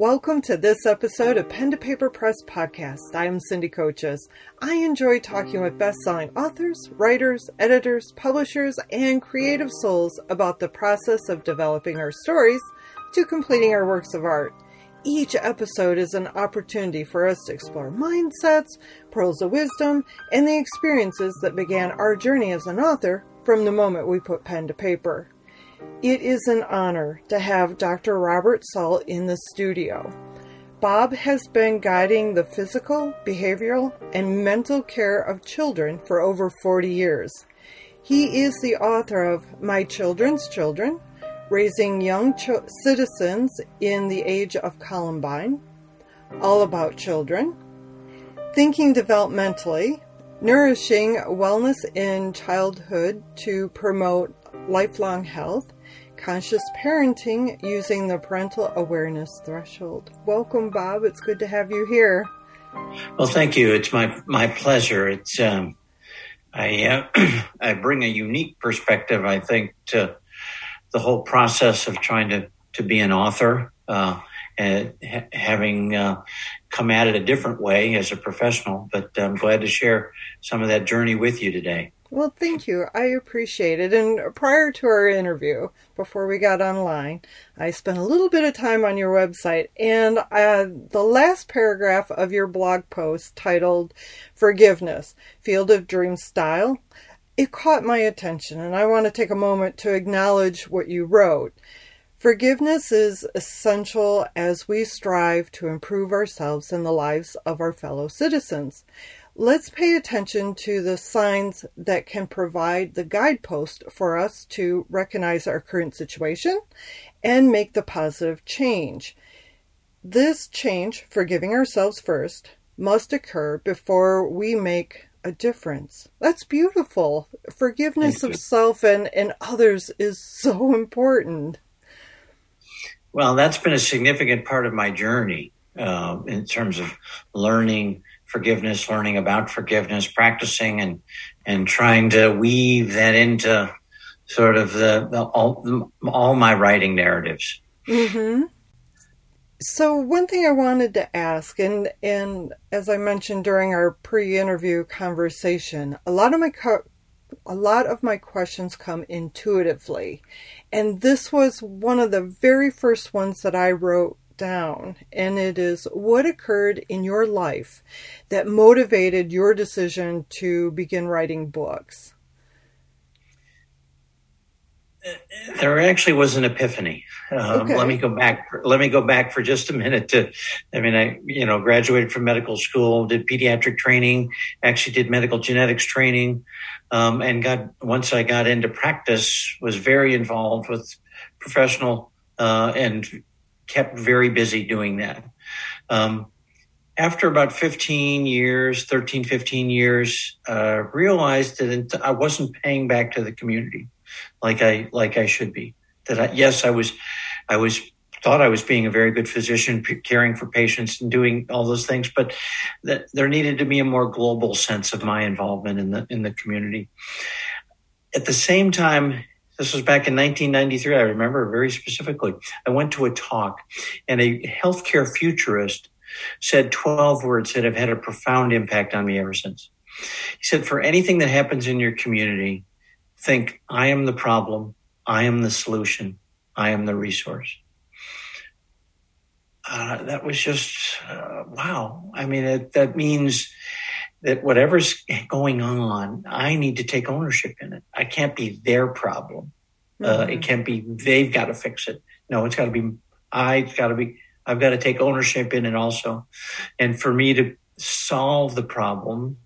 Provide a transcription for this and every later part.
Welcome to this episode of Pen to Paper Press Podcast. I am Cindy Coaches. I enjoy talking with best-selling authors, writers, editors, publishers, and creative souls about the process of developing our stories to completing our works of art. Each episode is an opportunity for us to explore mindsets, pearls of wisdom, and the experiences that began our journey as an author from the moment we put pen to paper. It is an honor to have Dr. Robert Saul in the studio. Bob has been guiding the physical, behavioral, and mental care of children for over 40 years. He is the author of My Children's Children, Raising Young Ch- Citizens in the Age of Columbine, All About Children, Thinking Developmentally, Nourishing Wellness in Childhood to Promote lifelong health, conscious parenting using the parental awareness threshold. Welcome, Bob. It's good to have you here. Well, thank you. It's my my pleasure. It's um, I uh, I bring a unique perspective, I think, to the whole process of trying to to be an author. Uh, and ha- having uh, come at it a different way as a professional, but I'm glad to share some of that journey with you today. Well, thank you. I appreciate it. And prior to our interview, before we got online, I spent a little bit of time on your website, and uh, the last paragraph of your blog post titled Forgiveness Field of Dream Style, it caught my attention, and I want to take a moment to acknowledge what you wrote. Forgiveness is essential as we strive to improve ourselves and the lives of our fellow citizens. Let's pay attention to the signs that can provide the guidepost for us to recognize our current situation and make the positive change. This change, forgiving ourselves first, must occur before we make a difference. That's beautiful. Forgiveness of self and, and others is so important. Well, that's been a significant part of my journey uh, in terms of learning forgiveness, learning about forgiveness, practicing and and trying to weave that into sort of the, the all all my writing narratives. Mm-hmm. So one thing I wanted to ask, and and as I mentioned during our pre-interview conversation, a lot of my co- a lot of my questions come intuitively, and this was one of the very first ones that I wrote down, and it is what occurred in your life that motivated your decision to begin writing books? There actually was an epiphany. Um, okay. Let me go back. Let me go back for just a minute. To, I mean, I you know graduated from medical school, did pediatric training, actually did medical genetics training, um, and got once I got into practice, was very involved with professional uh, and kept very busy doing that. Um, after about 15 years, 13, 15 years, uh, realized that I wasn't paying back to the community like I, like I should be. That I, yes, I was, I was thought I was being a very good physician, caring for patients and doing all those things, but that there needed to be a more global sense of my involvement in the, in the community. At the same time, this was back in 1993. I remember very specifically. I went to a talk and a healthcare futurist said 12 words that have had a profound impact on me ever since. He said, for anything that happens in your community, think, I am the problem. I am the solution. I am the resource. Uh, that was just, uh, wow. I mean, it, that means that whatever's going on, I need to take ownership in it. I can't be their problem. Uh, mm-hmm. Uh, it can't be they've got to fix it. No, it's got to be I've got to be. I've got to take ownership in it also. And for me to solve the problem,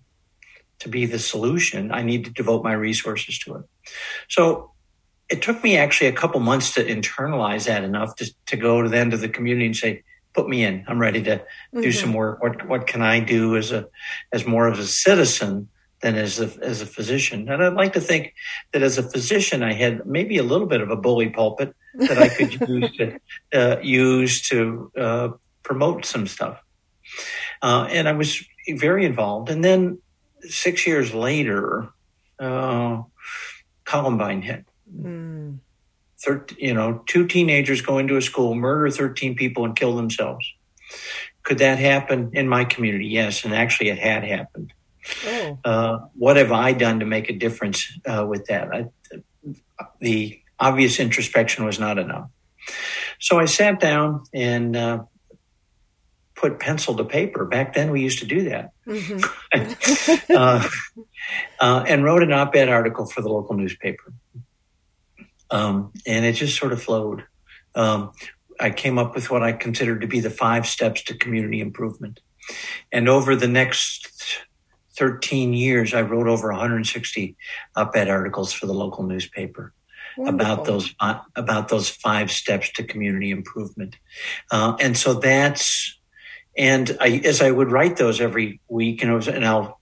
to be the solution, I need to devote my resources to it. So it took me actually a couple months to internalize that enough to, to go to the end of the community and say, put me in. I'm ready to mm-hmm. do some work. What what can I do as a as more of a citizen than as a as a physician? And I'd like to think that as a physician, I had maybe a little bit of a bully pulpit that I could use to uh, use to uh, promote some stuff. Uh, and I was very involved. And then six years later, uh, Columbine hit. Mm. Thir- you know, two teenagers go into a school, murder 13 people, and kill themselves. Could that happen in my community? Yes, and actually, it had happened. Oh. Uh, what have I done to make a difference uh, with that? I, the obvious introspection was not enough. So I sat down and uh, put pencil to paper. Back then, we used to do that. Mm-hmm. uh, uh, and wrote an op ed article for the local newspaper. Um, and it just sort of flowed. Um, I came up with what I considered to be the five steps to community improvement. And over the next 13 years, I wrote over 160 op ed articles for the local newspaper. Wonderful. about those uh, about those five steps to community improvement, uh, and so that's and I, as I would write those every week, and, was, and I'll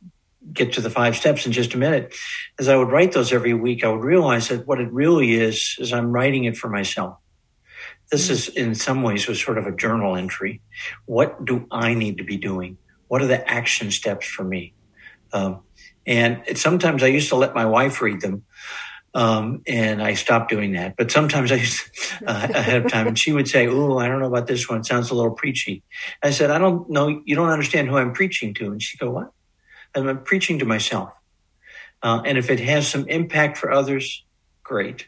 get to the five steps in just a minute. As I would write those every week, I would realize that what it really is is I'm writing it for myself. This is in some ways was sort of a journal entry. What do I need to be doing? What are the action steps for me? Um, and it, sometimes I used to let my wife read them um, and I stopped doing that. But sometimes I used uh, ahead of time, and she would say, "Oh, I don't know about this one. It sounds a little preachy." I said, "I don't know. You don't understand who I'm preaching to." And she go, "What?" I'm preaching to myself. Uh, and if it has some impact for others, great.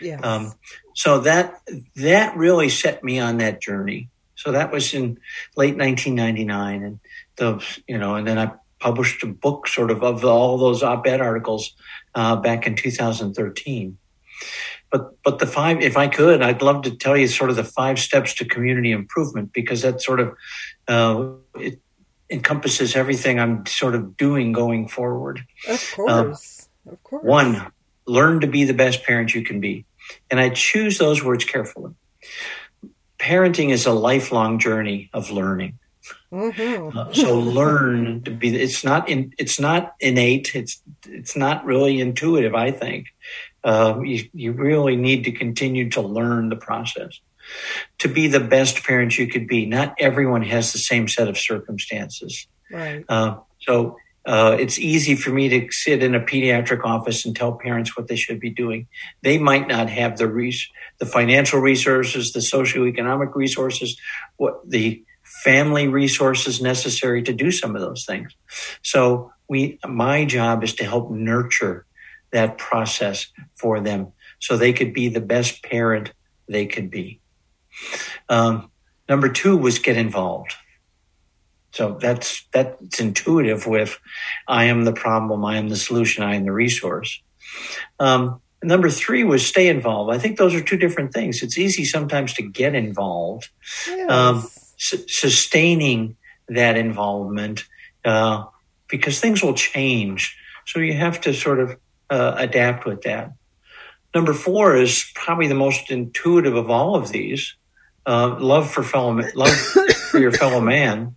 Yeah. Um, so that that really set me on that journey. So that was in late 1999, and the you know, and then I published a book sort of of all those op-ed articles uh, back in 2013. But but the five, if I could, I'd love to tell you sort of the five steps to community improvement because that sort of uh, it encompasses everything I'm sort of doing going forward. Of course, uh, of course. One, learn to be the best parent you can be, and I choose those words carefully. Parenting is a lifelong journey of learning. Mm-hmm. Uh, so learn to be. It's not in. It's not innate. It's it's not really intuitive. I think um, you you really need to continue to learn the process to be the best parent you could be. Not everyone has the same set of circumstances. Right. Uh, so uh, it's easy for me to sit in a pediatric office and tell parents what they should be doing. They might not have the res- the financial resources, the socioeconomic resources, what the family resources necessary to do some of those things. So we, my job is to help nurture that process for them so they could be the best parent they could be. Um, number two was get involved. So that's that's intuitive with I am the problem, I am the solution, I am the resource. Um, number three was stay involved. I think those are two different things. It's easy sometimes to get involved. Yes. Um, su- sustaining that involvement uh, because things will change. So you have to sort of uh, adapt with that. Number four is probably the most intuitive of all of these: uh, love for fellow, love for your fellow man.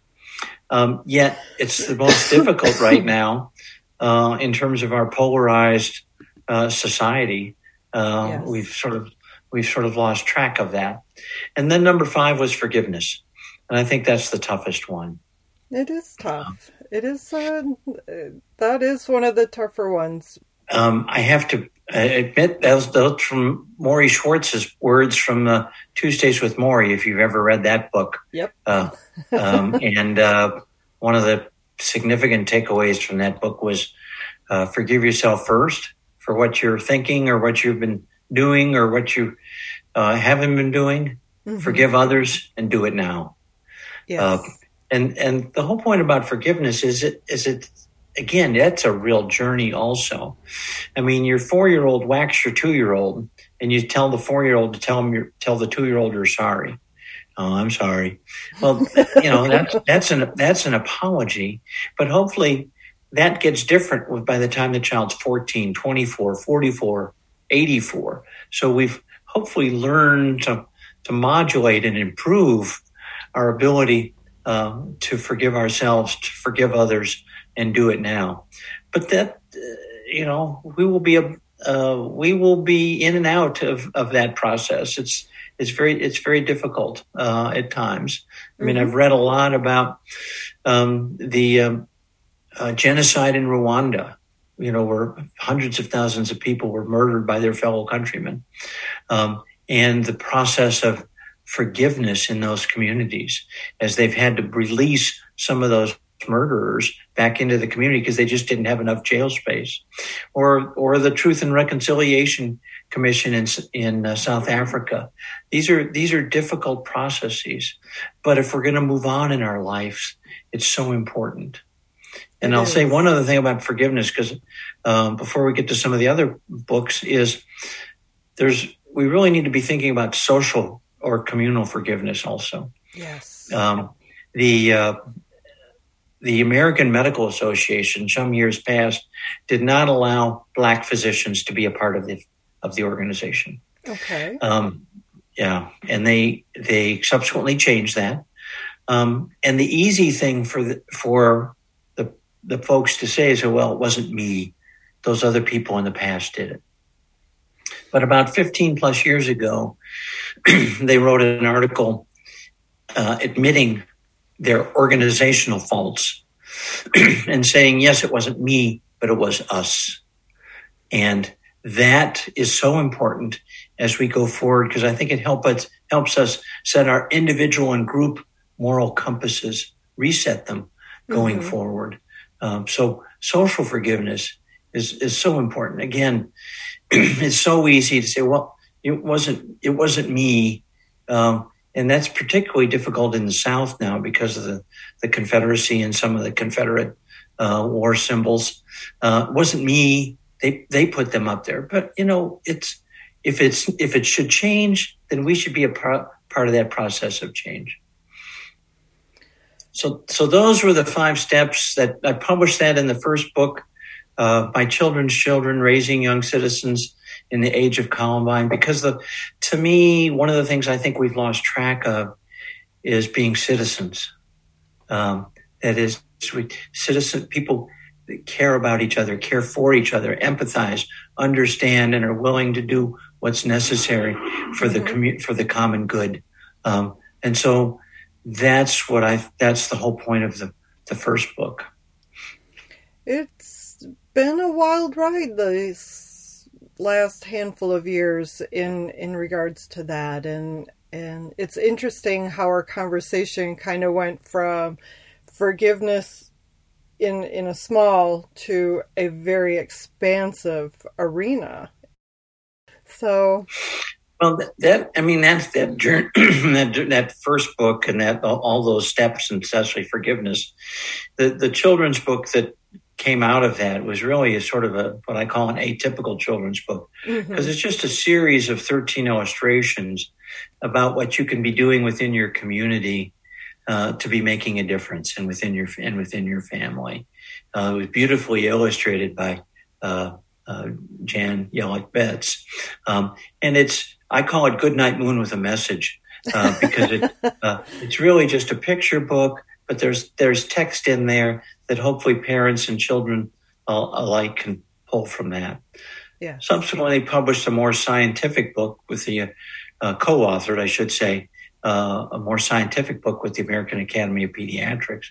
Um, yet it's the most difficult right now uh, in terms of our polarized uh, society. Uh, yes. We've sort of we've sort of lost track of that. And then number five was forgiveness. And I think that's the toughest one. It is tough. It is, uh, that is one of the tougher ones. Um, I have to admit those, those from Morrie Schwartz's words from the Tuesdays with Morrie. if you've ever read that book. Yep. Uh, um, and uh, one of the significant takeaways from that book was uh, forgive yourself first for what you're thinking or what you've been doing or what you uh, haven't been doing. Mm-hmm. Forgive others and do it now. Yes. Uh, and and the whole point about forgiveness is it is it again that's a real journey also. I mean, your four year old whacks your two year old, and you tell the four year old to tell him tell the two year old you're sorry. Oh, I'm sorry. Well, you know that's that's an that's an apology, but hopefully that gets different by the time the child's 14, 24, 44, 84. So we've hopefully learned to to modulate and improve our ability uh, to forgive ourselves, to forgive others, and do it now. But that, uh, you know, we will be a uh, we will be in and out of, of that process. It's it's very it's very difficult uh, at times. I mean, mm-hmm. I've read a lot about um, the um, uh, genocide in Rwanda, you know, where hundreds of thousands of people were murdered by their fellow countrymen. Um, and the process of forgiveness in those communities as they've had to release some of those murderers back into the community because they just didn't have enough jail space or or the truth and reconciliation commission in in uh, South Africa these are these are difficult processes but if we're going to move on in our lives it's so important and I'll say one other thing about forgiveness because um, before we get to some of the other books is there's we really need to be thinking about social or communal forgiveness also. Yes. Um, the uh, the American Medical Association, some years past, did not allow black physicians to be a part of the of the organization. Okay. Um, yeah, and they they subsequently changed that. Um, and the easy thing for the, for the the folks to say is, well, it wasn't me; those other people in the past did it. But about 15 plus years ago, they wrote an article uh, admitting their organizational faults and saying, yes, it wasn't me, but it was us. And that is so important as we go forward because I think it help us, helps us set our individual and group moral compasses, reset them going mm-hmm. forward. Um, so social forgiveness is, is so important. Again, it's so easy to say, well, it wasn't it wasn't me, um, and that's particularly difficult in the South now because of the the Confederacy and some of the Confederate uh, war symbols. Uh, wasn't me. They they put them up there, but you know, it's if it's if it should change, then we should be a pro- part of that process of change. So, so those were the five steps that I published that in the first book uh, my children's children, raising young citizens in the age of Columbine. Because the, to me, one of the things I think we've lost track of is being citizens. Um, that is, citizen people care about each other, care for each other, empathize, understand, and are willing to do what's necessary for the mm-hmm. commu- for the common good. Um, and so that's what I that's the whole point of the the first book. It's been a wild ride these last handful of years in in regards to that. And and it's interesting how our conversation kind of went from forgiveness in in a small to a very expansive arena. So well that, i mean that's that journey that that first book and that all those steps and especially forgiveness. The the children's book that came out of that was really a sort of a what I call an atypical children's book because mm-hmm. it's just a series of 13 illustrations about what you can be doing within your community uh, to be making a difference and within your and within your family. Uh, it was beautifully illustrated by uh, uh Jan Yellick Betts, um, and it's I call it Good Night Moon with a message uh, because it, uh, it's really just a picture book but there's there's text in there that hopefully parents and children alike can pull from that. Yeah. Subsequently, published a more scientific book with the uh, co-authored, I should say, uh, a more scientific book with the American Academy of Pediatrics.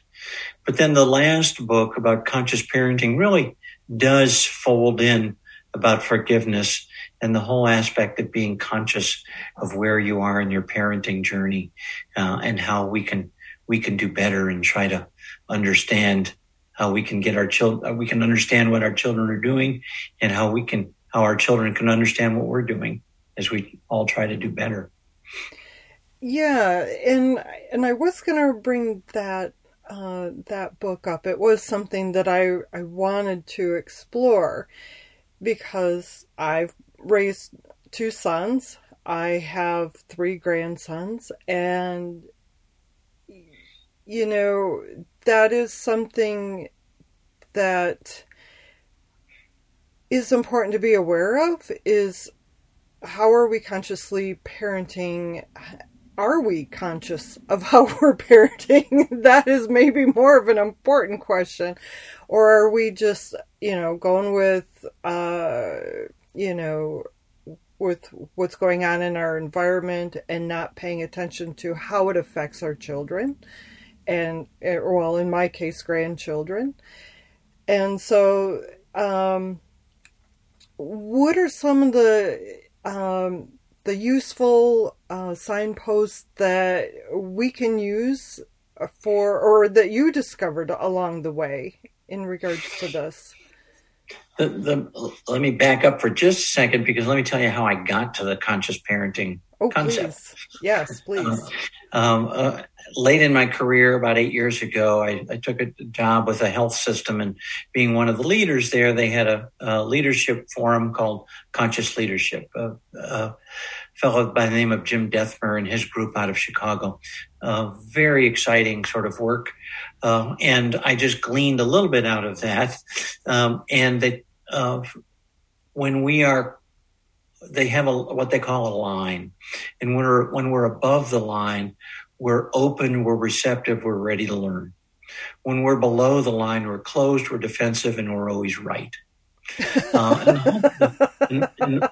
But then the last book about conscious parenting really does fold in about forgiveness and the whole aspect of being conscious of where you are in your parenting journey uh, and how we can we can do better and try to understand how we can get our children, uh, we can understand what our children are doing and how we can, how our children can understand what we're doing as we all try to do better. Yeah. And, and I was going to bring that, uh, that book up. It was something that I, I wanted to explore because I've raised two sons. I have three grandsons and you know, that is something that is important to be aware of is how are we consciously parenting? Are we conscious of how we're parenting? That is maybe more of an important question. Or are we just you know going with uh you know with what's going on in our environment and not paying attention to how it affects our children and eh, well in my case grandchildren and so um, what are some of the um, the useful uh, signposts that we can use for, or that you discovered along the way in regards to this? The, the, let me back up for just a second because let me tell you how I got to the conscious parenting oh, concept. Please. Yes, please. Uh, um, uh, late in my career, about eight years ago, I, I, took a job with a health system, and being one of the leaders there, they had a, a leadership forum called Conscious Leadership. A, a, fellow by the name of Jim Dethmer and his group out of Chicago. Very exciting sort of work, uh, and I just gleaned a little bit out of that. Um, and that uh, when we are they have a, what they call a line. And when we're, when we're above the line, we're open, we're receptive, we're ready to learn. When we're below the line, we're closed, we're defensive, and we're always right. Uh, and, and,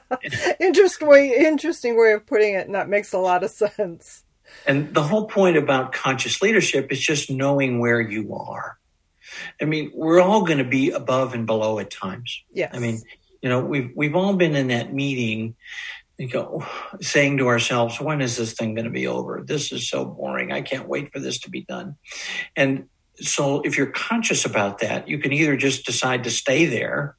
interesting way, interesting way of putting it, and that makes a lot of sense. And the whole point about conscious leadership is just knowing where you are. I mean, we're all going to be above and below at times. Yes. I mean, you know, we've we've all been in that meeting you go saying to ourselves, when is this thing going to be over? This is so boring. I can't wait for this to be done. And so if you're conscious about that, you can either just decide to stay there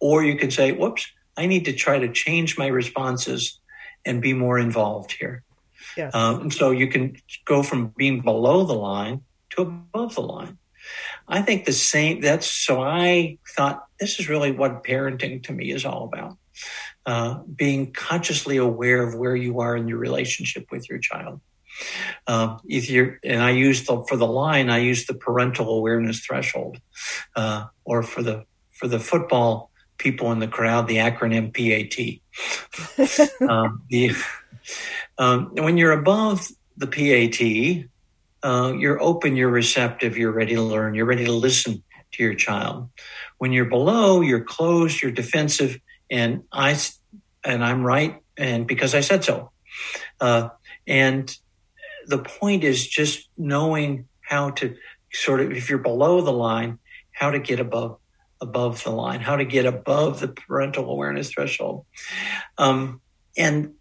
or you can say, whoops, I need to try to change my responses and be more involved here. Yes. Um, and so you can go from being below the line to above the line. I think the same, that's so I thought this is really what parenting to me is all about. Uh, being consciously aware of where you are in your relationship with your child. Uh, if you're, and I use the for the line, I use the parental awareness threshold, uh, or for the for the football people in the crowd, the acronym PAT. um, the um, when you're above the PAT, uh, you're open, you're receptive, you're ready to learn, you're ready to listen to your child. When you're below, you're closed, you're defensive, and I and I'm right, and because I said so. Uh, and the point is just knowing how to sort of, if you're below the line, how to get above above the line, how to get above the parental awareness threshold. Um, and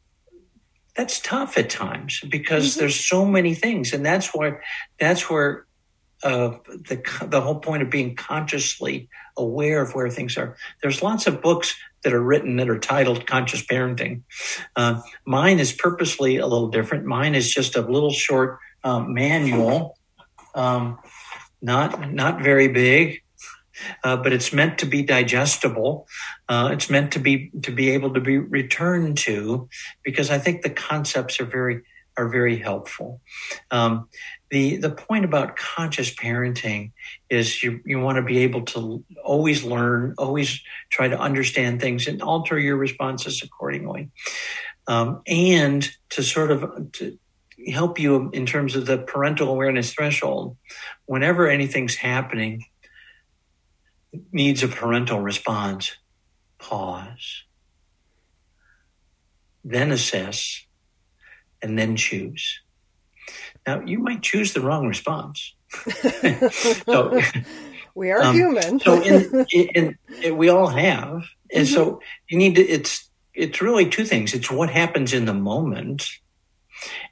that's tough at times because mm-hmm. there's so many things, and that's where that's where uh, the the whole point of being consciously aware of where things are. There's lots of books that are written that are titled Conscious Parenting. Uh, mine is purposely a little different. Mine is just a little short um, manual, um, not not very big. Uh, but it's meant to be digestible. Uh, it's meant to be to be able to be returned to, because I think the concepts are very are very helpful. Um, the the point about conscious parenting is you you want to be able to always learn, always try to understand things, and alter your responses accordingly, um, and to sort of to help you in terms of the parental awareness threshold. Whenever anything's happening, needs a parental response, pause, then assess, and then choose. Now, you might choose the wrong response. so, we are um, human. so, in, in, in, we all have, and mm-hmm. so you need to. It's it's really two things. It's what happens in the moment,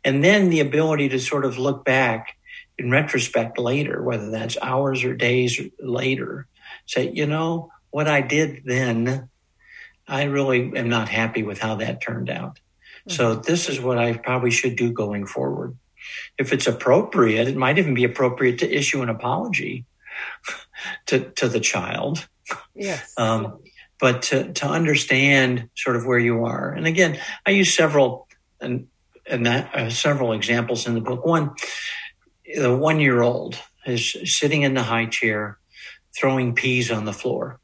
and then the ability to sort of look back in retrospect later, whether that's hours or days later, say, you know, what I did then, I really am not happy with how that turned out. Mm-hmm. So this is what I probably should do going forward. If it's appropriate, it might even be appropriate to issue an apology to, to the child. Yes. Um, but to, to understand sort of where you are. And again, I use several and, and that, uh, several examples in the book. One, the one year old is sitting in the high chair, throwing peas on the floor.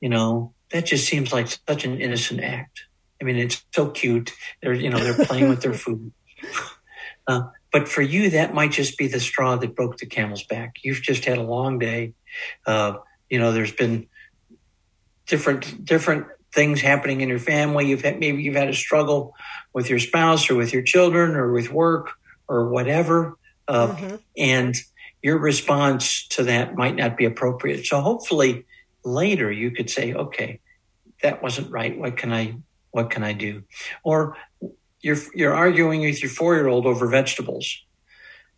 You know, that just seems like such an innocent act. I mean, it's so cute. They're, you know, they're playing with their food. Uh, but for you, that might just be the straw that broke the camel's back. You've just had a long day. Uh, you know, there's been different different things happening in your family. You've had maybe you've had a struggle with your spouse or with your children or with work or whatever, uh, mm-hmm. and your response to that might not be appropriate. So hopefully, later you could say, okay, that wasn't right. What can I what can I do? Or you're you're arguing with your four year old over vegetables.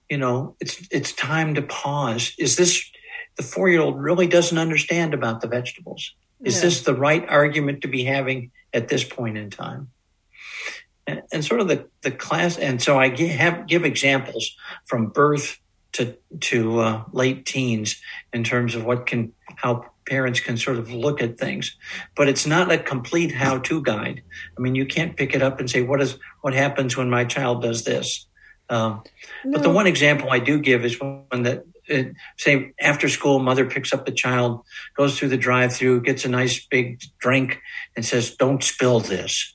You know, it's it's time to pause. Is this the four year old really doesn't understand about the vegetables? Is yeah. this the right argument to be having at this point in time? And, and sort of the, the class, and so I give, have, give examples from birth to to uh, late teens in terms of what can how parents can sort of look at things but it's not a complete how-to guide. I mean you can't pick it up and say what is what happens when my child does this? Um, no. but the one example i do give is one that uh, say after school mother picks up the child goes through the drive-through gets a nice big drink and says don't spill this.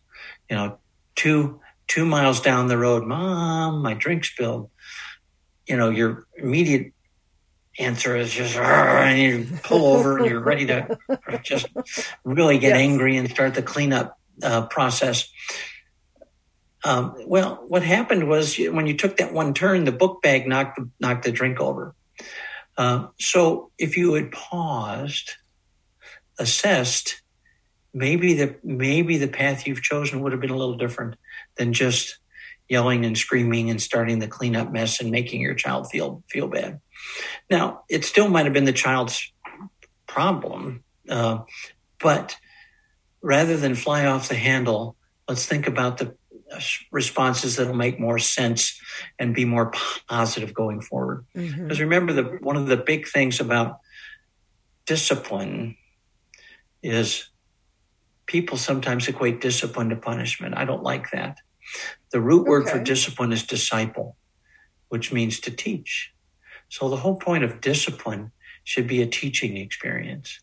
You know two two miles down the road mom my drink spilled. You know your immediate answer is just and you pull over and you're ready to just really get yes. angry and start the cleanup uh, process. Um, well, what happened was when you took that one turn, the book bag knocked knocked the drink over. Uh, so if you had paused, assessed, maybe the maybe the path you've chosen would have been a little different than just yelling and screaming and starting the cleanup mess and making your child feel feel bad. Now, it still might have been the child's problem, uh, but rather than fly off the handle, let's think about the uh, responses that'll make more sense and be more positive going forward. Mm-hmm. Because remember, the one of the big things about discipline is people sometimes equate discipline to punishment. I don't like that. The root word okay. for discipline is disciple, which means to teach. So the whole point of discipline should be a teaching experience.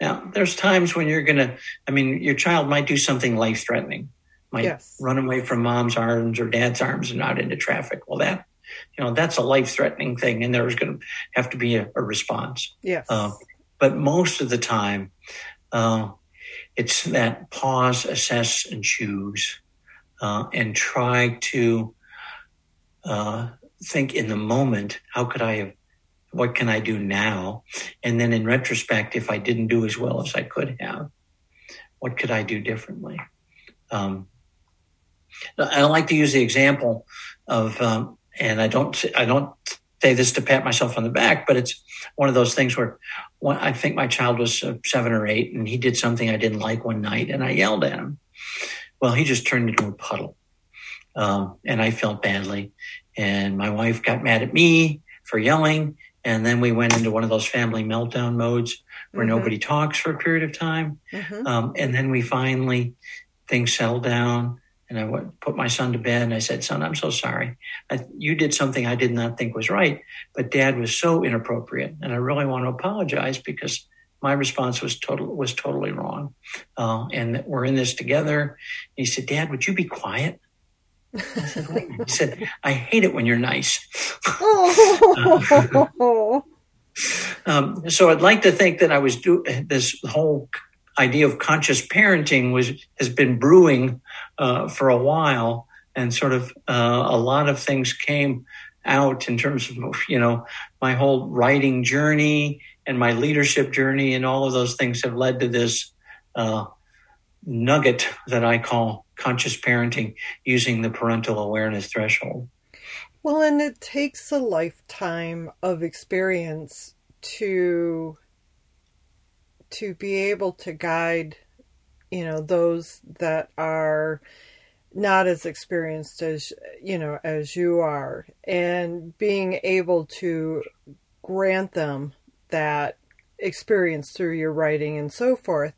Now, there's times when you're going to, I mean, your child might do something life threatening, might yes. run away from mom's arms or dad's arms and out into traffic. Well, that, you know, that's a life threatening thing, and there's going to have to be a, a response. Yes. Uh, but most of the time, uh, it's that pause, assess, and choose, uh, and try to uh, think in the moment, how could I have, what can I do now? And then in retrospect, if I didn't do as well as I could have, what could I do differently? Um, I like to use the example of, um, and I don't, I don't say this to pat myself on the back, but it's one of those things where I think my child was uh, seven or eight and he did something I didn't like one night and I yelled at him. Well, he just turned into a puddle. Um, and I felt badly. And my wife got mad at me for yelling. And then we went into one of those family meltdown modes where mm-hmm. nobody talks for a period of time. Mm-hmm. Um, and then we finally, things settled down. And I went, put my son to bed and I said, Son, I'm so sorry. I, you did something I did not think was right, but dad was so inappropriate. And I really want to apologize because my response was total was totally wrong. Uh, and we're in this together. he said, Dad, would you be quiet? I said, He said, I hate it when you're nice. um, so I'd like to think that I was do this whole idea of conscious parenting was has been brewing uh, for a while, and sort of uh, a lot of things came out in terms of you know my whole writing journey and my leadership journey, and all of those things have led to this uh, nugget that I call conscious parenting using the parental awareness threshold. Well, and it takes a lifetime of experience to to be able to guide, you know, those that are not as experienced as you know as you are and being able to grant them that experience through your writing and so forth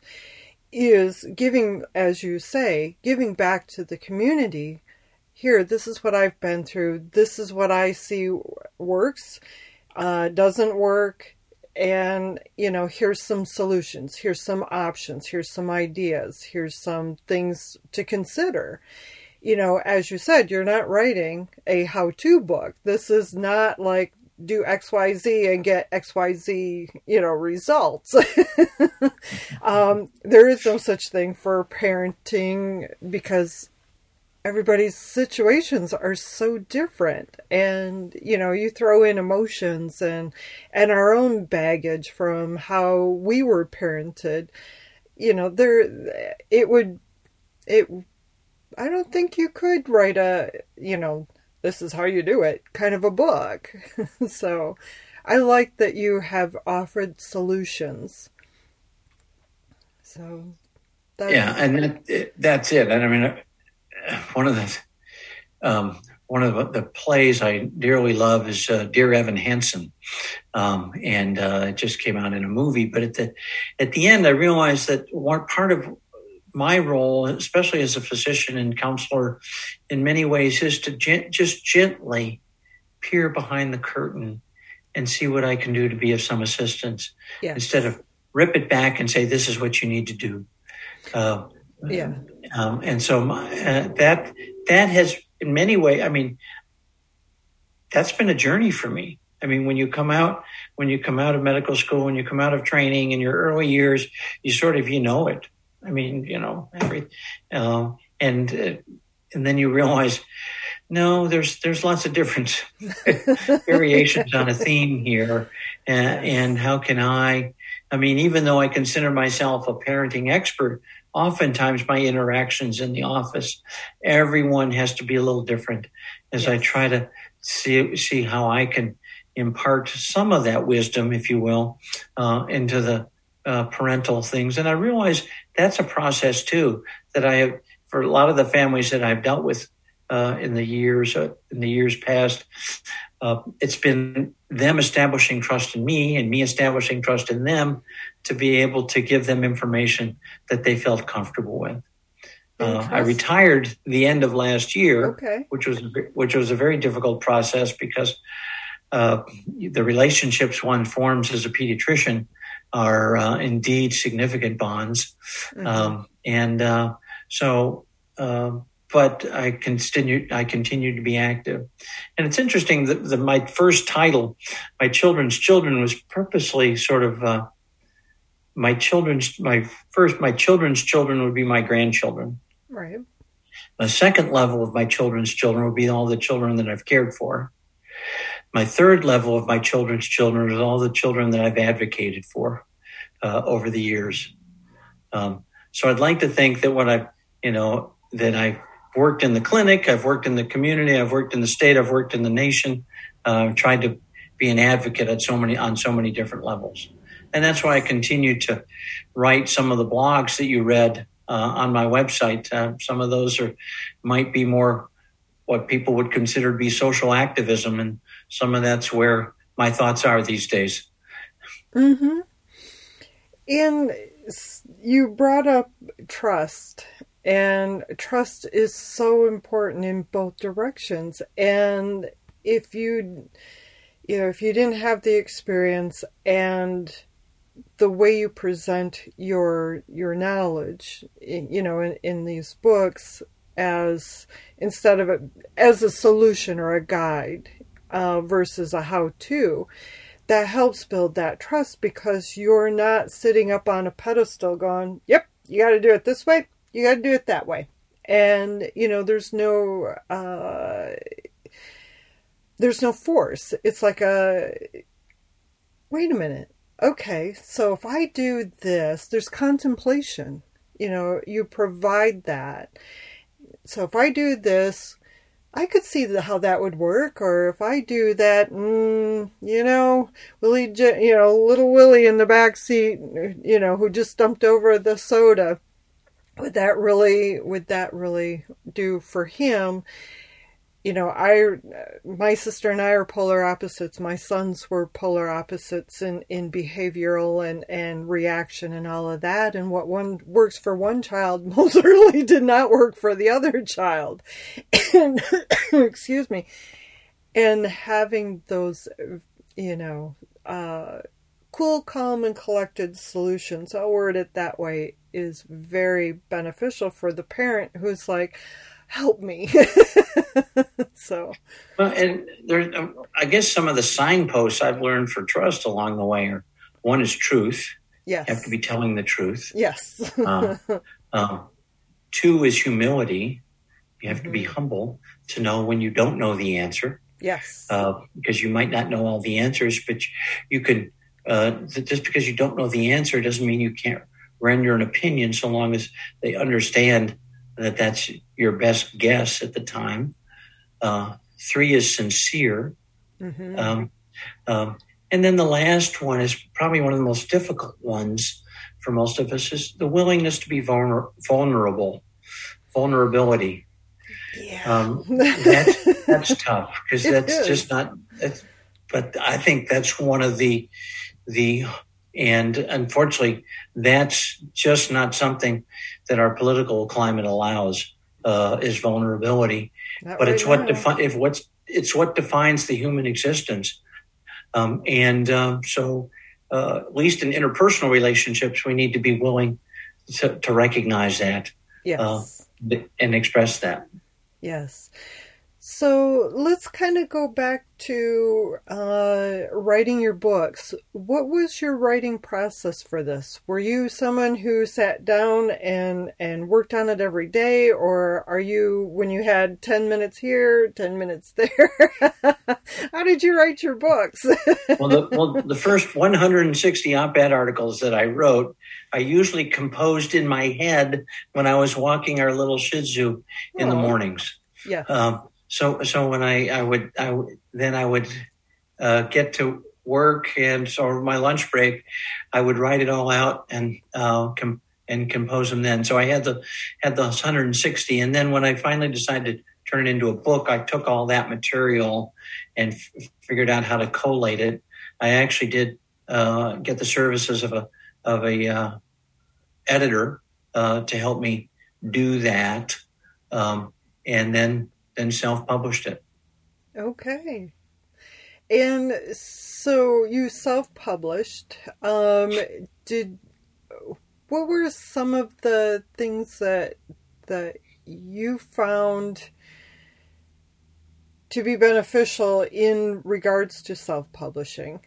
is giving, as you say, giving back to the community. Here, this is what I've been through. This is what I see works, uh, doesn't work. And, you know, here's some solutions. Here's some options. Here's some ideas. Here's some things to consider. You know, as you said, you're not writing a how to book. This is not like do XYZ and get XYZ, you know, results. um, there is no such thing for parenting because everybody's situations are so different and you know you throw in emotions and and our own baggage from how we were parented you know there it would it i don't think you could write a you know this is how you do it kind of a book. So i like that you have offered solutions. So yeah and that, that's it. And i mean one of the um, one of the, plays I dearly love is uh, Dear Evan Hansen, um, and uh, it just came out in a movie. But at the at the end, I realized that one part of my role, especially as a physician and counselor, in many ways, is to gen- just gently peer behind the curtain and see what I can do to be of some assistance, yes. instead of rip it back and say this is what you need to do. Uh, yeah. Um, and so my, uh, that that has in many ways. I mean, that's been a journey for me. I mean, when you come out when you come out of medical school, when you come out of training in your early years, you sort of you know it. I mean, you know, every, uh, and uh, and then you realize, no, there's there's lots of different variations on a theme here, and, and how can I? I mean, even though I consider myself a parenting expert, oftentimes my interactions in the office, everyone has to be a little different as yes. I try to see see how I can impart some of that wisdom, if you will, uh, into the uh, parental things. And I realize that's a process too that I have for a lot of the families that I've dealt with uh, in the years uh, in the years past. Uh, it's been them establishing trust in me and me establishing trust in them to be able to give them information that they felt comfortable with. Uh, I retired the end of last year, okay. which was which was a very difficult process because uh, the relationships one forms as a pediatrician are uh, indeed significant bonds, mm-hmm. um, and uh, so um, but I continued I continued to be active. And it's interesting that, that, my first title, my children's children, was purposely sort of uh, my children's my first my children's children would be my grandchildren. Right. The second level of my children's children would be all the children that I've cared for. My third level of my children's children is all the children that I've advocated for uh, over the years. Um, so I'd like to think that what I, you know, that I worked in the clinic, I've worked in the community, I've worked in the state, I've worked in the nation. Uh, I've tried to be an advocate at so many on so many different levels, and that's why I continue to write some of the blogs that you read uh, on my website. Uh, some of those are might be more what people would consider to be social activism, and some of that's where my thoughts are these days. Mm-hmm. And you brought up trust and trust is so important in both directions. And if you, you know, if you didn't have the experience and the way you present your your knowledge, you know, in, in these books as instead of a, as a solution or a guide uh, versus a how-to, that helps build that trust because you're not sitting up on a pedestal going, "Yep, you got to do it this way you got to do it that way. And, you know, there's no, uh, there's no force. It's like a, wait a minute. Okay, so if I do this, there's contemplation. You know, you provide that. So if I do this, I could see the, how that would work. Or if I do that, mm, you know, Willie, you know, little Willie in the back seat, you know, who just dumped over the soda would that really would that really do for him you know i my sister and i are polar opposites. My sons were polar opposites in in behavioral and and reaction and all of that. And what one works for one child most certainly did not work for the other child. And excuse me. And having those you know uh cool calm and collected solutions i'll word it that way is very beneficial for the parent who's like, help me. so, well, and there, I guess some of the signposts I've learned for trust along the way are one is truth. Yes. You have to be telling the truth. Yes. uh, uh, two is humility. You have mm-hmm. to be mm-hmm. humble to know when you don't know the answer. Yes. Uh, because you might not know all the answers, but you can, uh, just because you don't know the answer doesn't mean you can't render an opinion so long as they understand that that's your best guess at the time. Uh, three is sincere. Mm-hmm. Um, um, and then the last one is probably one of the most difficult ones for most of us is the willingness to be vulner- vulnerable, vulnerability. Yeah. Um, that's, that's tough because that's is. just not, but I think that's one of the, the, and unfortunately, that's just not something that our political climate allows, uh, is vulnerability. Not but right it's what defi- if what's, it's what defines the human existence. Um, and um, so, uh, at least in interpersonal relationships, we need to be willing to, to recognize that yes. uh, and express that. Yes. So let's kind of go back to uh, writing your books. What was your writing process for this? Were you someone who sat down and and worked on it every day, or are you when you had ten minutes here, ten minutes there? How did you write your books? well, the, well, the first 160 op-ed articles that I wrote, I usually composed in my head when I was walking our little Shih Tzu in oh. the mornings. Yeah. Um, so so when I I would I then I would uh, get to work and so my lunch break I would write it all out and uh, com- and compose them then. So I had the had the 160 and then when I finally decided to turn it into a book, I took all that material and f- figured out how to collate it. I actually did uh, get the services of a of a uh, editor uh, to help me do that, um, and then then self published it. Okay. And so you self published. Um, did what were some of the things that that you found to be beneficial in regards to self publishing?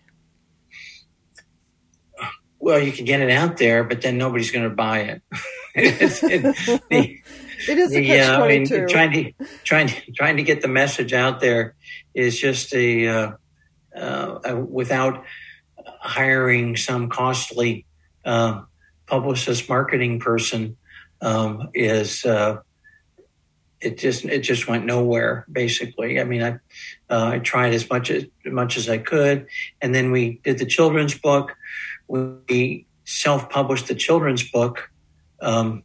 Well, you can get it out there, but then nobody's going to buy it. it the, it is the, catch uh, I mean, trying to trying to trying to get the message out there is just a, uh, uh, without hiring some costly uh, publicist marketing person um, is uh, it just it just went nowhere basically. I mean, I uh, I tried as much as much as I could, and then we did the children's book. We self published the children's book. Um,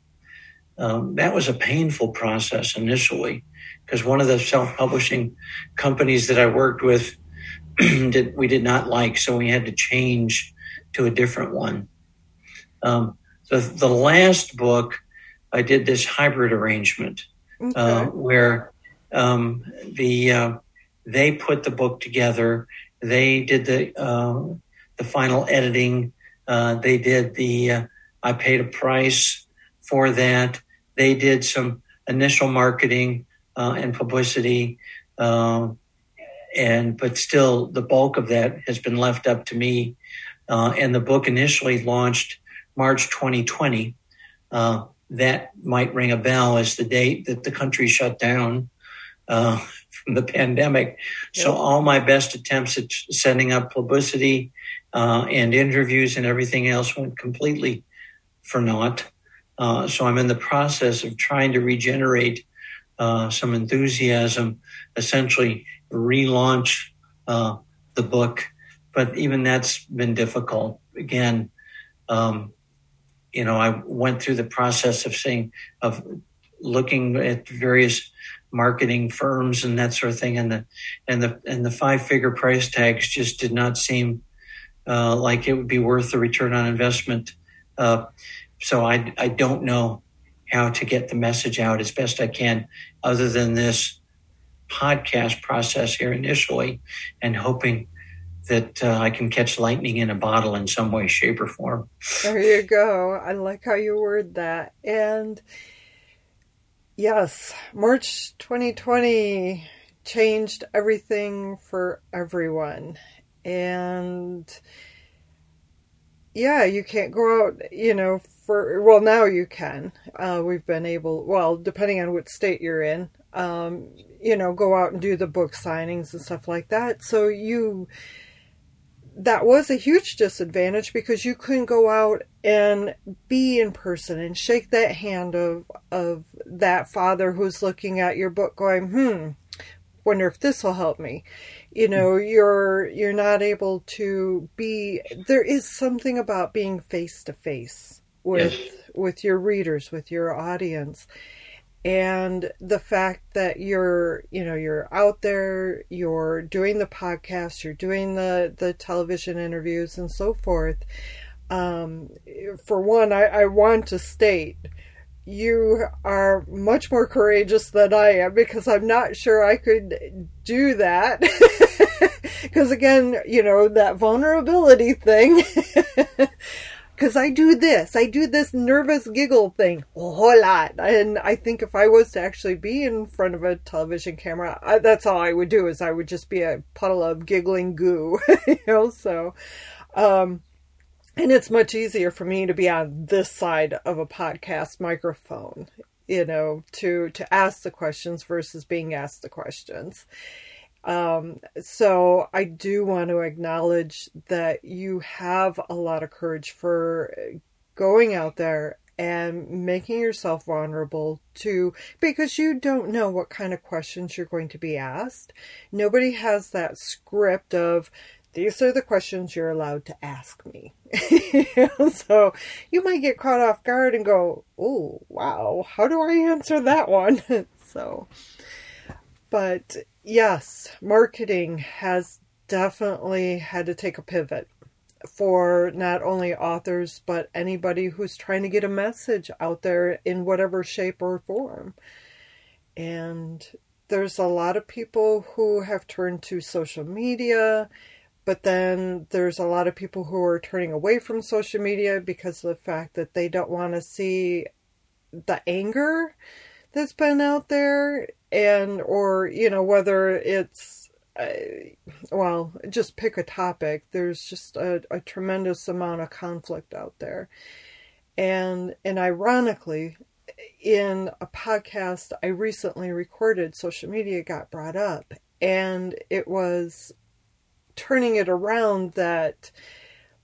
um, that was a painful process initially because one of the self-publishing companies that I worked with did, we did not like, so we had to change to a different one. Um, the, the last book, I did this hybrid arrangement uh, okay. uh, where um, the uh, they put the book together, they did the uh, the final editing, uh, they did the uh, I paid a price for that, they did some initial marketing uh, and publicity, uh, and but still the bulk of that has been left up to me. Uh, and the book initially launched March 2020. Uh, that might ring a bell as the date that the country shut down uh, from the pandemic. Yep. So all my best attempts at setting up publicity uh, and interviews and everything else went completely for naught. Uh, so I'm in the process of trying to regenerate uh, some enthusiasm, essentially relaunch uh, the book. But even that's been difficult. Again, um, you know, I went through the process of saying, of looking at various marketing firms and that sort of thing, and the and the and the five figure price tags just did not seem uh, like it would be worth the return on investment. So I, I don't know how to get the message out as best I can, other than this podcast process here initially, and hoping that uh, I can catch lightning in a bottle in some way, shape, or form. There you go. I like how you word that. And yes, March 2020 changed everything for everyone. And yeah, you can't go out, you know, for well now you can. Uh, we've been able, well, depending on what state you're in, um, you know, go out and do the book signings and stuff like that. So you that was a huge disadvantage because you couldn't go out and be in person and shake that hand of of that father who's looking at your book going hmm wonder if this will help me you know you're you're not able to be there is something about being face to face with yes. with your readers with your audience and the fact that you're you know you're out there you're doing the podcast you're doing the the television interviews and so forth um, for one I, I want to state you are much more courageous than I am because I'm not sure I could do that. Because again, you know, that vulnerability thing. because I do this, I do this nervous giggle thing a whole lot. And I think if I was to actually be in front of a television camera, I, that's all I would do is I would just be a puddle of giggling goo, you know, so, um, and it's much easier for me to be on this side of a podcast microphone, you know, to, to ask the questions versus being asked the questions. Um, so I do want to acknowledge that you have a lot of courage for going out there and making yourself vulnerable to because you don't know what kind of questions you're going to be asked. Nobody has that script of these are the questions you're allowed to ask me. so you might get caught off guard and go, "Oh, wow, how do I answer that one?" so but yes, marketing has definitely had to take a pivot for not only authors but anybody who's trying to get a message out there in whatever shape or form. And there's a lot of people who have turned to social media, but then there's a lot of people who are turning away from social media because of the fact that they don't want to see the anger that's been out there and or you know whether it's uh, well just pick a topic. There's just a, a tremendous amount of conflict out there. And and ironically in a podcast I recently recorded social media got brought up and it was turning it around that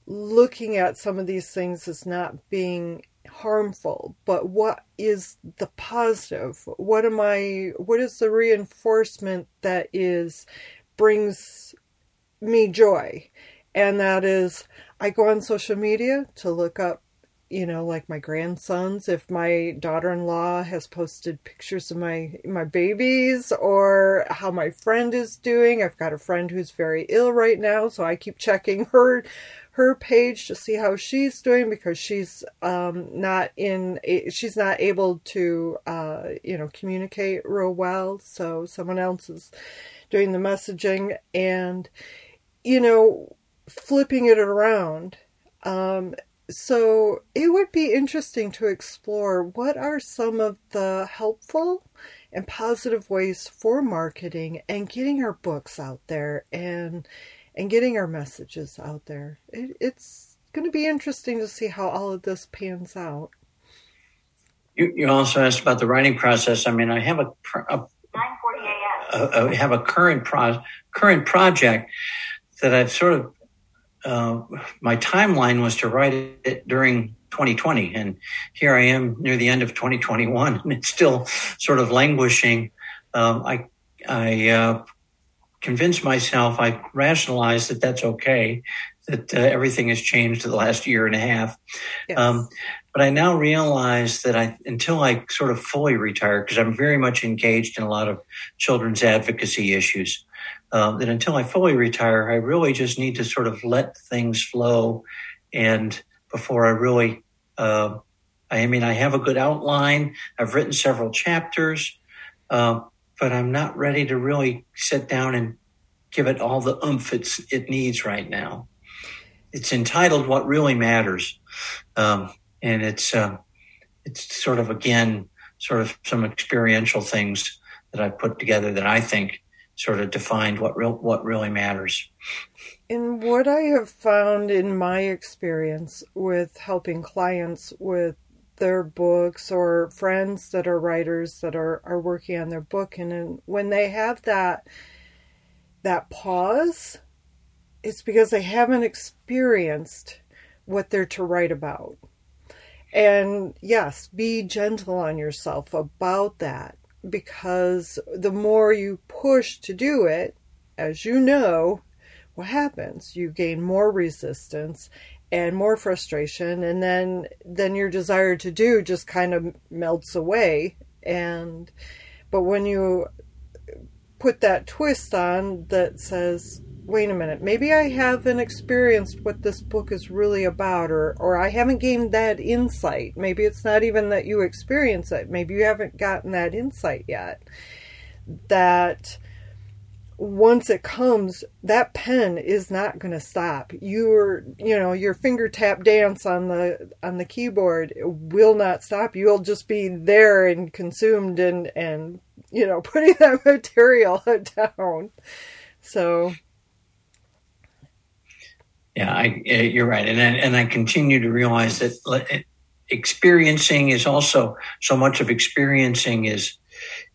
looking at some of these things as not being harmful but what is the positive? What am i what is the reinforcement that is brings me joy? And that is i go on social media to look up you know like my grandsons if my daughter-in-law has posted pictures of my my babies or how my friend is doing. I've got a friend who's very ill right now so i keep checking her her page to see how she's doing because she's um, not in she's not able to uh, you know communicate real well. So someone else is doing the messaging and you know flipping it around. Um, so it would be interesting to explore what are some of the helpful and positive ways for marketing and getting our books out there and and getting our messages out there. It, it's going to be interesting to see how all of this pans out. You, you also asked about the writing process. I mean, I have a, a, a, a have a current pro, current project that I've sort of uh, my timeline was to write it during 2020, and here I am near the end of 2021, and it's still sort of languishing. Um, I I uh, convince myself, I rationalize that that's okay, that uh, everything has changed in the last year and a half. Yes. Um, but I now realize that I, until I sort of fully retire, because I'm very much engaged in a lot of children's advocacy issues, um, that until I fully retire, I really just need to sort of let things flow. And before I really, uh, I mean, I have a good outline. I've written several chapters. Uh, but I'm not ready to really sit down and give it all the oomph it's, it needs right now. It's entitled "What Really Matters," um, and it's uh, it's sort of again sort of some experiential things that I've put together that I think sort of defined what real what really matters. And what I have found in my experience with helping clients with their books or friends that are writers that are, are working on their book. And, and when they have that that pause it's because they haven't experienced what they're to write about. And yes be gentle on yourself about that because the more you push to do it as you know what happens? You gain more resistance and more frustration and then then your desire to do just kind of melts away and but when you put that twist on that says wait a minute maybe i haven't experienced what this book is really about or or i haven't gained that insight. Maybe it's not even that you experience it. Maybe you haven't gotten that insight yet. That once it comes, that pen is not going to stop. Your, you know, your finger tap dance on the on the keyboard will not stop. You'll just be there and consumed and and you know putting that material down. So, yeah, I, uh, you're right, and I, and I continue to realize that uh, experiencing is also so much of experiencing is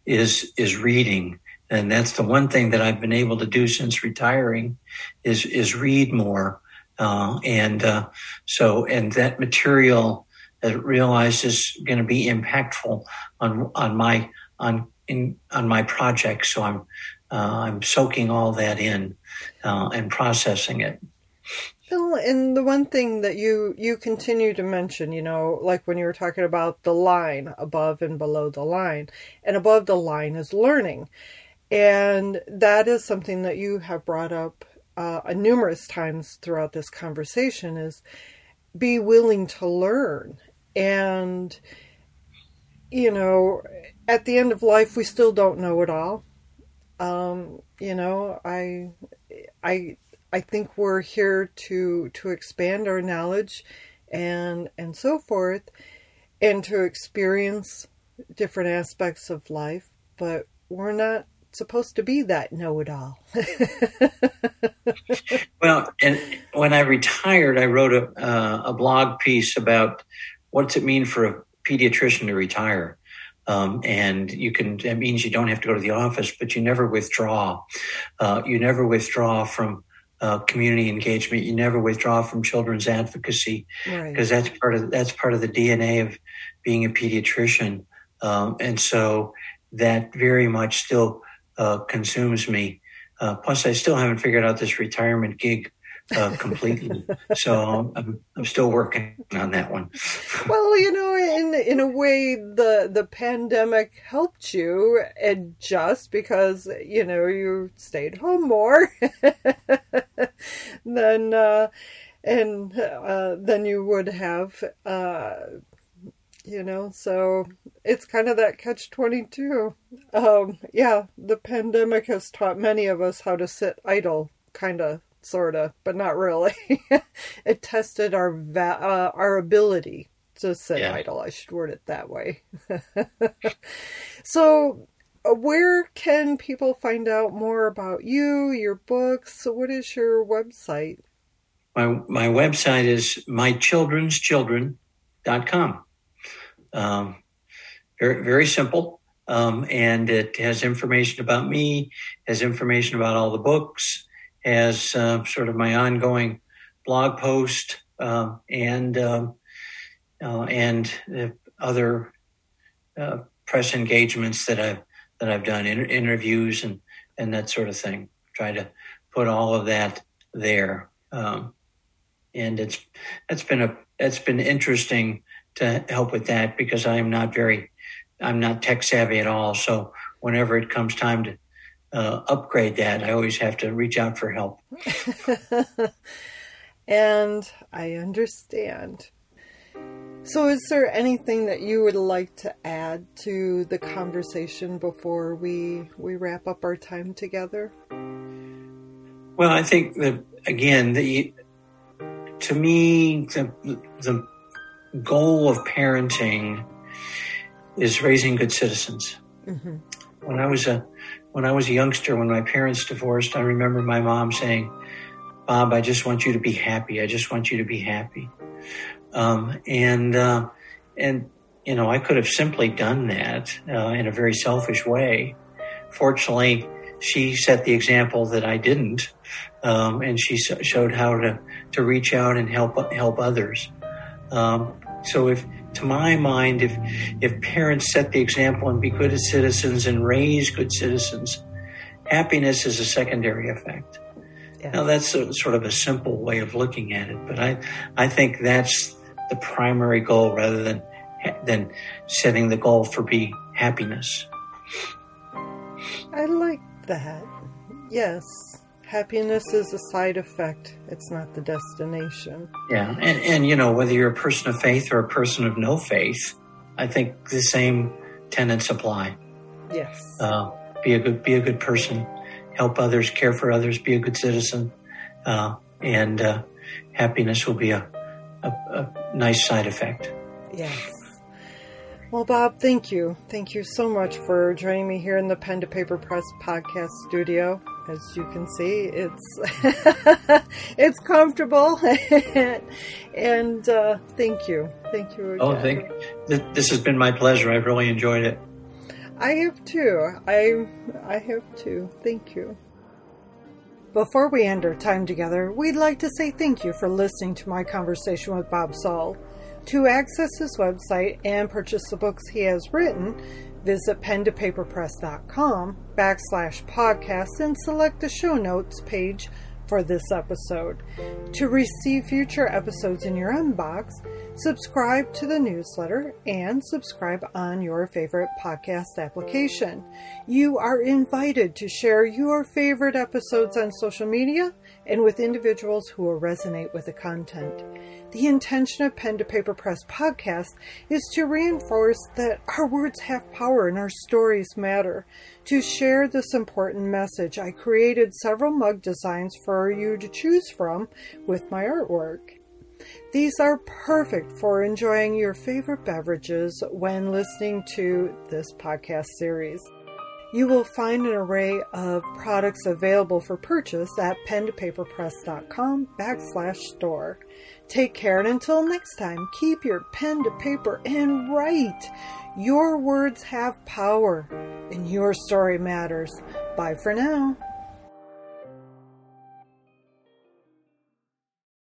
is is reading and that's the one thing that I've been able to do since retiring is is read more, uh, and uh, so and that material that realized is going to be impactful on on my on in on my project. So I'm uh, I'm soaking all that in uh, and processing it. Well, and the one thing that you you continue to mention, you know, like when you were talking about the line above and below the line, and above the line is learning. And that is something that you have brought up uh, numerous times throughout this conversation is be willing to learn. And, you know, at the end of life, we still don't know it all. Um, you know, I, I, I think we're here to to expand our knowledge and and so forth and to experience different aspects of life but we're not supposed to be that know it all. well, and when I retired, I wrote a, uh, a blog piece about what's it mean for a pediatrician to retire. Um, and you can, that means you don't have to go to the office, but you never withdraw. Uh, you never withdraw from uh, community engagement. You never withdraw from children's advocacy because right. that's part of that's part of the DNA of being a pediatrician. Um, and so that very much still uh, consumes me. Uh, plus, I still haven't figured out this retirement gig uh, completely. so I'm, I'm still working on that one. well, you know, in in a way, the the pandemic helped you adjust because you know you stayed home more than uh, and uh, than you would have. Uh, you know, so it's kind of that catch 22. Um, yeah, the pandemic has taught many of us how to sit idle, kind of, sort of, but not really. it tested our va- uh, our ability to sit yeah. idle. I should word it that way. so, uh, where can people find out more about you, your books? What is your website? My my website is mychildren'schildren.com. Um, very, very simple. Um, and it has information about me, has information about all the books, has uh, sort of my ongoing blog post, uh, and um, uh, and other uh, press engagements that I've that I've done, inter- interviews and and that sort of thing. Try to put all of that there, um, and it's that's been a that's been interesting to help with that because I am not very, I'm not tech savvy at all. So whenever it comes time to uh, upgrade that, I always have to reach out for help. and I understand. So, is there anything that you would like to add to the conversation before we we wrap up our time together? Well, I think that again, the to me the the goal of parenting is raising good citizens. Mm-hmm. When I was a when I was a youngster, when my parents divorced, I remember my mom saying, Bob, I just want you to be happy. I just want you to be happy. Um, and, uh, and, you know, I could have simply done that uh, in a very selfish way. Fortunately, she set the example that I didn't, um, and she showed how to, to reach out and help help others. Um, so, if to my mind, if if parents set the example and be good citizens and raise good citizens, happiness is a secondary effect. Yes. Now, that's a, sort of a simple way of looking at it, but I I think that's the primary goal rather than than setting the goal for be happiness. I like that. Yes. Happiness is a side effect. It's not the destination. Yeah. And, and, you know, whether you're a person of faith or a person of no faith, I think the same tenets apply. Yes. Uh, be a good, be a good person, help others, care for others, be a good citizen. Uh, and, uh, happiness will be a, a, a nice side effect. Yes. Well, Bob, thank you. Thank you so much for joining me here in the Pen to Paper Press podcast studio. As you can see, it's it's comfortable, and uh, thank you, thank you. Again. Oh, thank. This has been my pleasure. I've really enjoyed it. I have too. I I have too. Thank you. Before we end our time together, we'd like to say thank you for listening to my conversation with Bob Saul. To access his website and purchase the books he has written, visit pentopaperpress.com backslash podcast and select the show notes page for this episode. To receive future episodes in your inbox, subscribe to the newsletter and subscribe on your favorite podcast application. You are invited to share your favorite episodes on social media and with individuals who will resonate with the content. The intention of Pen to Paper Press podcast is to reinforce that our words have power and our stories matter. To share this important message, I created several mug designs for you to choose from with my artwork. These are perfect for enjoying your favorite beverages when listening to this podcast series. You will find an array of products available for purchase at pentopaperpress.com backslash store. Take care and until next time, keep your pen to paper and write. Your words have power and your story matters. Bye for now.